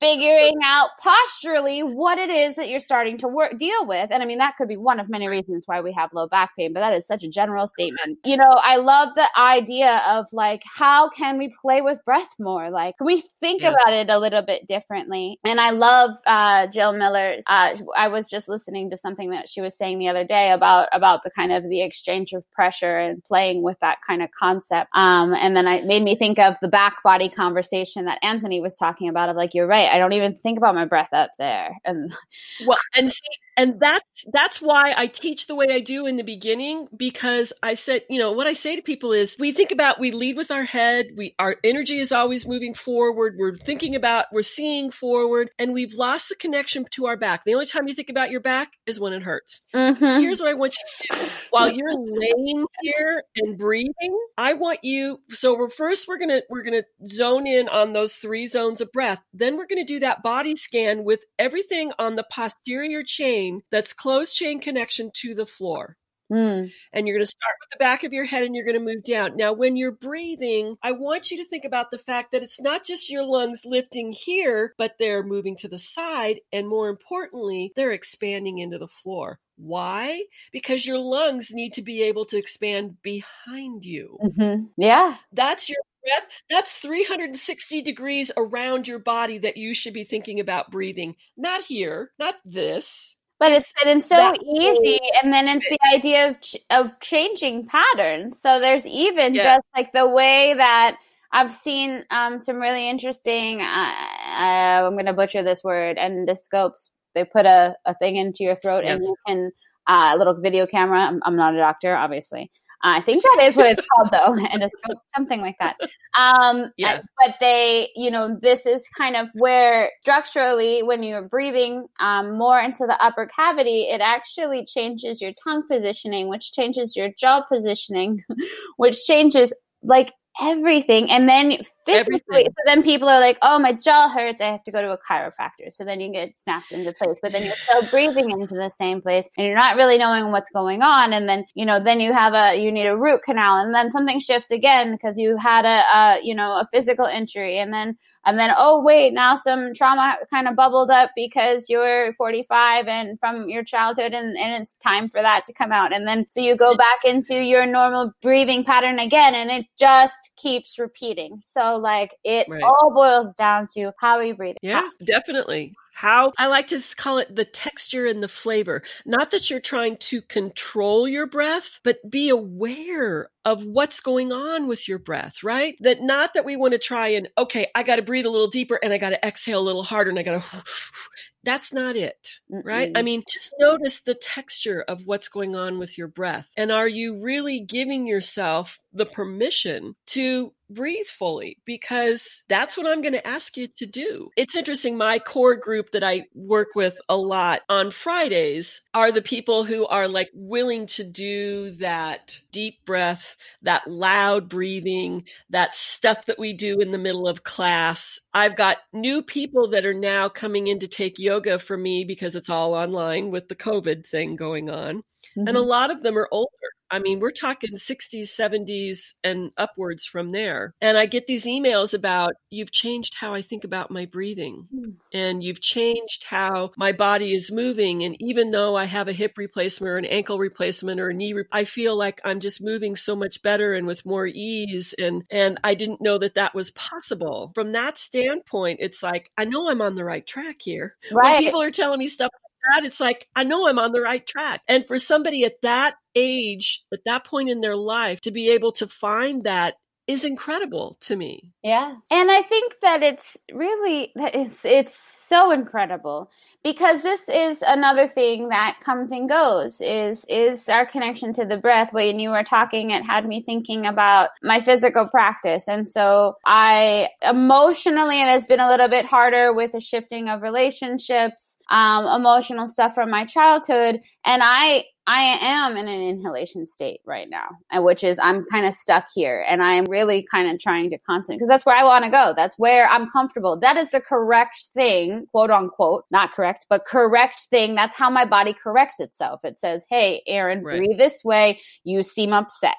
figuring out posturally what it is that you're starting to work deal with. And I mean, that could be one of many reasons why we have low back pain, but that is such a general statement. You know, I love the idea of like, how can we play with breath more? Like, we think yes. about it a little bit differently? And I love uh, Jill Miller's. Uh, I was just listening to something that she was saying the other day about about the kind of the exchange of pressure and playing with that kind of concept. Um, and then it made me think of the back body conversation that Anthony was talking about. Of like, you're right. I don't even think about my breath up there. And well, and see, and that's that's why I teach the way I do in the beginning because I said, you know, what I say to people is we think about we lead with our head, we our energy is always moving forward, we're thinking about we're seeing forward and we've lost the connection to our back. The only time you think about your back is when it hurts. Mm-hmm. Here's what I want you to do. While you're laying here and breathing, I want you so we're first we're going to we're going to zone in on those three zones of breath. Then we're going to do that body scan with everything on the posterior chain chain that's closed chain connection to the floor. Mm. And you're going to start with the back of your head and you're going to move down. Now, when you're breathing, I want you to think about the fact that it's not just your lungs lifting here, but they're moving to the side. And more importantly, they're expanding into the floor. Why? Because your lungs need to be able to expand behind you. Mm-hmm. Yeah. That's your breath. That's 360 degrees around your body that you should be thinking about breathing. Not here, not this but it's been so easy, and then it's the idea of ch- of changing patterns. So there's even yeah. just like the way that I've seen um, some really interesting. Uh, uh, I'm going to butcher this word. Endoscopes. They put a, a thing into your throat, yes. and you can uh, a little video camera. I'm, I'm not a doctor, obviously, I think that is what it's called, though, and something like that. Um, yeah. But they, you know, this is kind of where structurally, when you're breathing um, more into the upper cavity, it actually changes your tongue positioning, which changes your jaw positioning, which changes like everything. And then physically, everything. so then people are like, oh, my jaw hurts. I have to go to a chiropractor. So then you get snapped into place, but then you're still breathing into the same place and you're not really knowing what's going on. And then, you know, then you have a, you need a root canal and then something shifts again because you had a, a, you know, a physical injury. And then and then oh wait now some trauma kind of bubbled up because you're 45 and from your childhood and, and it's time for that to come out. And then so you go back into your normal breathing pattern again and it just keeps repeating. So like it right. all boils down to how we breathe. Yeah definitely how I like to call it the texture and the flavor. Not that you're trying to control your breath, but be aware of what's going on with your breath, right? That not that we want to try and, okay, I got to breathe a little deeper and I got to exhale a little harder and I got to that's not it, right? Mm-mm. I mean, just notice the texture of what's going on with your breath. And are you really giving yourself the permission to breathe fully because that's what I'm going to ask you to do. It's interesting. My core group that I work with a lot on Fridays are the people who are like willing to do that deep breath, that loud breathing, that stuff that we do in the middle of class. I've got new people that are now coming in to take yoga for me because it's all online with the COVID thing going on. Mm-hmm. And a mm-hmm. lot of them are older. I mean, we're talking 60s, 70s, and upwards from there. And I get these emails about, you've changed how I think about my breathing, mm. and you've changed how my body is moving. And even though I have a hip replacement or an ankle replacement or a knee, re- I feel like I'm just moving so much better and with more ease. And, and I didn't know that that was possible. From that standpoint, it's like, I know I'm on the right track here. Right. When people are telling me stuff that, it's like, I know I'm on the right track. And for somebody at that age, at that point in their life, to be able to find that is incredible to me. Yeah. And I think that it's really it's it's so incredible because this is another thing that comes and goes is is our connection to the breath when you were talking it had me thinking about my physical practice and so i emotionally it has been a little bit harder with the shifting of relationships um, emotional stuff from my childhood and i I am in an inhalation state right now, which is I'm kind of stuck here and I'm really kind of trying to concentrate because that's where I want to go. That's where I'm comfortable. That is the correct thing, quote unquote, not correct, but correct thing. That's how my body corrects itself. It says, Hey, Erin, right. breathe this way. You seem upset.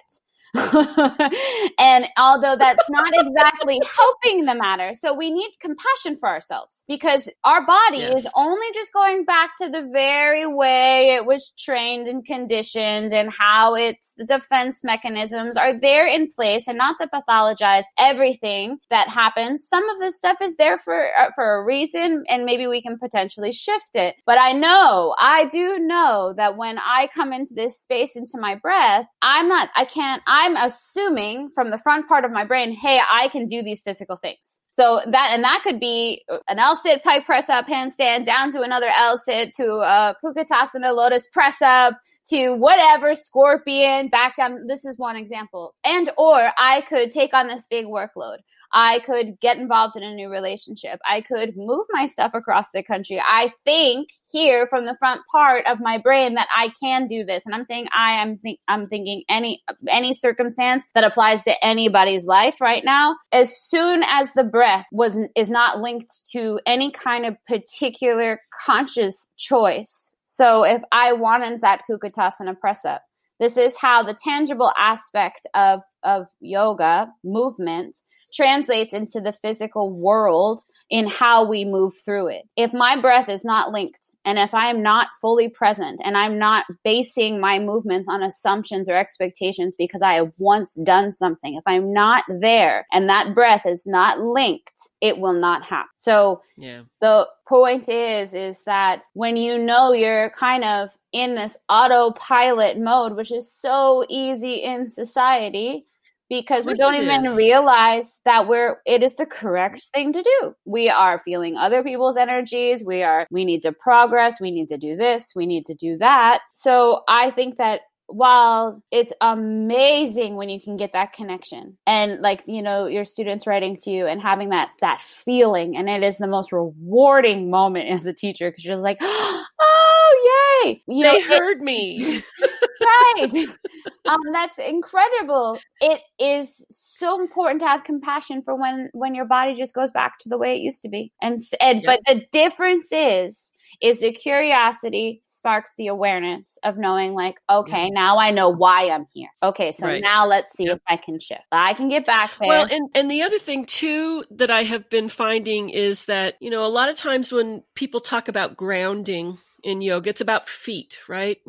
and although that's not exactly helping the matter, so we need compassion for ourselves because our body yes. is only just going back to the very way it was trained and conditioned and how its defense mechanisms are there in place and not to pathologize everything that happens. Some of this stuff is there for, uh, for a reason and maybe we can potentially shift it. But I know, I do know that when I come into this space, into my breath, I'm not, I can't, I'm assuming from the front part of my brain, hey, I can do these physical things. So that, and that could be an L sit pike press up handstand down to another L sit to a Kukkutasana lotus press up to whatever scorpion back down. This is one example. And or I could take on this big workload. I could get involved in a new relationship. I could move my stuff across the country. I think here from the front part of my brain that I can do this. And I'm saying I am I'm thinking any any circumstance that applies to anybody's life right now. As soon as the breath was is not linked to any kind of particular conscious choice. So if I wanted that Kukkutasana press up, this is how the tangible aspect of of yoga movement translates into the physical world in how we move through it. If my breath is not linked and if I am not fully present and I'm not basing my movements on assumptions or expectations because I have once done something, if I'm not there and that breath is not linked, it will not happen. So yeah. the point is, is that when you know you're kind of in this autopilot mode, which is so easy in society, because we don't even is. realize that we're it is the correct thing to do. We are feeling other people's energies. We are we need to progress, we need to do this, we need to do that. So I think that while it's amazing when you can get that connection and like you know your students writing to you and having that that feeling. And it is the most rewarding moment as a teacher because you're just like oh yay! You they know, heard it, me. Right. Um that's incredible. It is so important to have compassion for when when your body just goes back to the way it used to be. And and yep. but the difference is is the curiosity sparks the awareness of knowing like okay mm-hmm. now i know why i'm here okay so right. now let's see yep. if i can shift i can get back there well and and the other thing too that i have been finding is that you know a lot of times when people talk about grounding in yoga it's about feet right?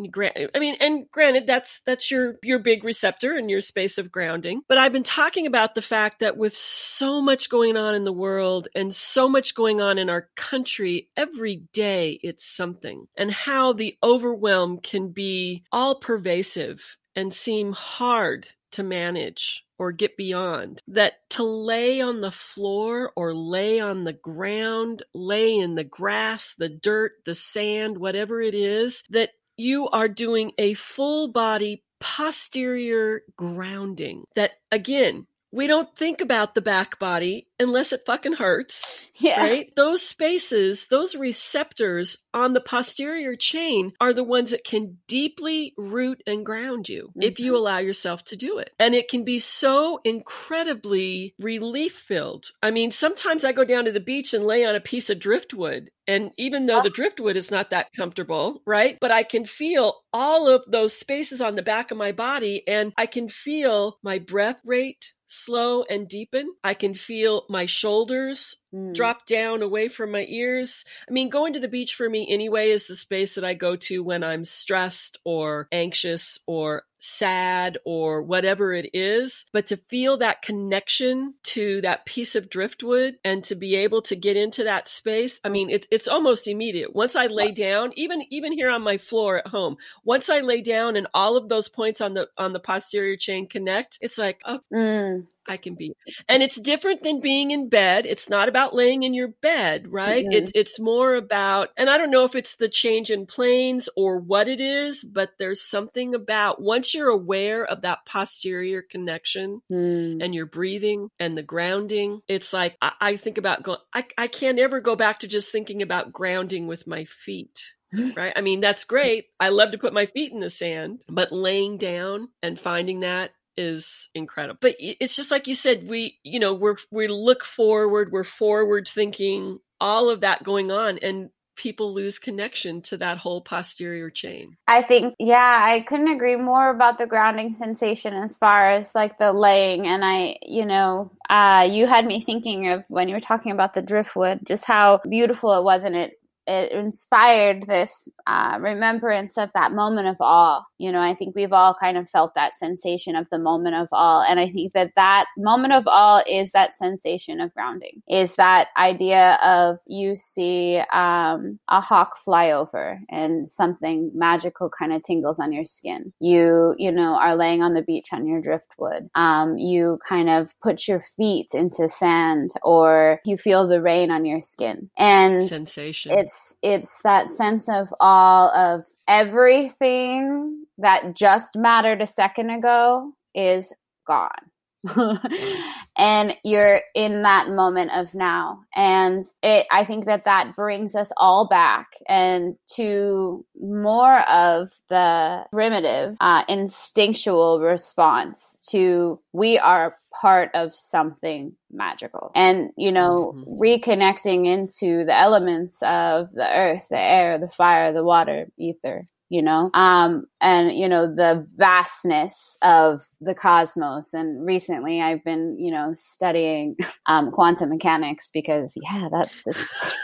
I mean and granted that's that's your your big receptor and your space of grounding. But i've been talking about the fact that with so much going on in the world and so much going on in our country every day it's something. And how the overwhelm can be all pervasive and seem hard to manage or get beyond. That to lay on the floor or lay on the ground, lay in the grass, the dirt, the sand, whatever it is, that you are doing a full body posterior grounding. That again, we don't think about the back body unless it fucking hurts. Yeah. Right? Those spaces, those receptors on the posterior chain are the ones that can deeply root and ground you mm-hmm. if you allow yourself to do it. And it can be so incredibly relief filled. I mean, sometimes I go down to the beach and lay on a piece of driftwood. And even though the driftwood is not that comfortable, right? But I can feel all of those spaces on the back of my body and I can feel my breath rate slow and deepen. I can feel my shoulders mm. drop down away from my ears. I mean, going to the beach for me anyway is the space that I go to when I'm stressed or anxious or sad or whatever it is, but to feel that connection to that piece of driftwood and to be able to get into that space, I mean, it, it's almost immediate. Once I lay down, even even here on my floor at home, once I lay down and all of those points on the on the posterior chain connect, it's like, oh, mm. I can be. And it's different than being in bed. It's not about laying in your bed, right? Mm-hmm. It's it's more about and I don't know if it's the change in planes or what it is, but there's something about once you're aware of that posterior connection mm. and your breathing and the grounding, it's like I, I think about going I, I can't ever go back to just thinking about grounding with my feet right? I mean, that's great. I love to put my feet in the sand, but laying down and finding that is incredible. But it's just like you said, we, you know, we're, we look forward, we're forward thinking, all of that going on. And people lose connection to that whole posterior chain. I think, yeah, I couldn't agree more about the grounding sensation as far as like the laying. And I, you know, uh, you had me thinking of when you were talking about the driftwood, just how beautiful it was. And it it inspired this uh, remembrance of that moment of awe. You know, I think we've all kind of felt that sensation of the moment of awe. And I think that that moment of awe is that sensation of grounding, is that idea of you see um, a hawk fly over and something magical kind of tingles on your skin. You, you know, are laying on the beach on your driftwood. Um, you kind of put your feet into sand or you feel the rain on your skin. And sensation. It's it's that sense of all of everything that just mattered a second ago is gone. and you're in that moment of now. And it i think that that brings us all back and to more of the primitive uh, instinctual response to we are part of something magical. And you know mm-hmm. reconnecting into the elements of the earth the air the fire the water ether you know? Um and you know the vastness of the cosmos. And recently i've been you know studying um quantum mechanics because yeah that's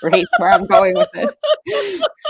great where i'm going with this.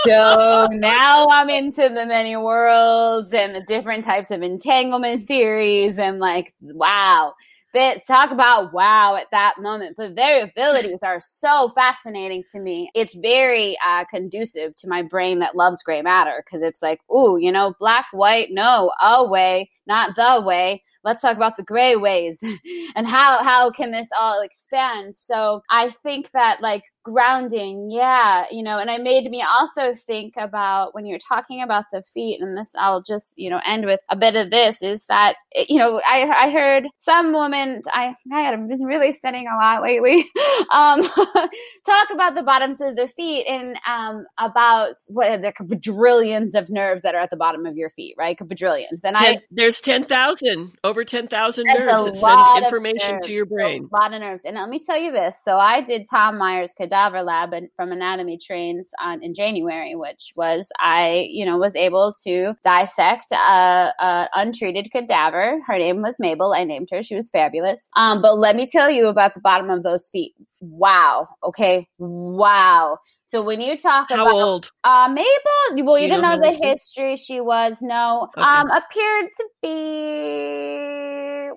So now i'm into the many worlds and the different types of entanglement theories and like wow bits. Talk about wow at that moment. But variabilities are so fascinating to me. It's very uh, conducive to my brain that loves gray matter because it's like, ooh, you know, black, white, no, a way, not the way let's talk about the gray ways and how how can this all expand so i think that like grounding yeah you know and it made me also think about when you're talking about the feet and this i'll just you know end with a bit of this is that you know i i heard some woman i i have been really studying a lot lately um talk about the bottoms of the feet and um about what the quadrillions of nerves that are at the bottom of your feet right? Quadrillions and Ten, i there's 10,000 over 10,000 nerves that send information nerves, to your brain a lot of nerves. And let me tell you this so i did tom myers cadaver lab and from Anatomy Trains on in January, which was I, you know, was able to dissect a, a untreated cadaver. Her name was Mabel. I named her. She was fabulous. Um, but let me tell you about the bottom of those feet. Wow. Okay. Wow. So when you talk How about old? Uh, Mabel, well, you, you didn't know, know the history. She was no, okay. um, appeared to be,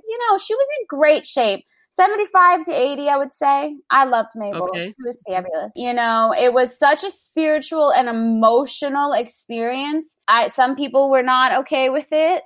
you know, she was in great shape. 75 to 80, I would say. I loved Mabel. Okay. She was fabulous. You know, it was such a spiritual and emotional experience. I, some people were not okay with it.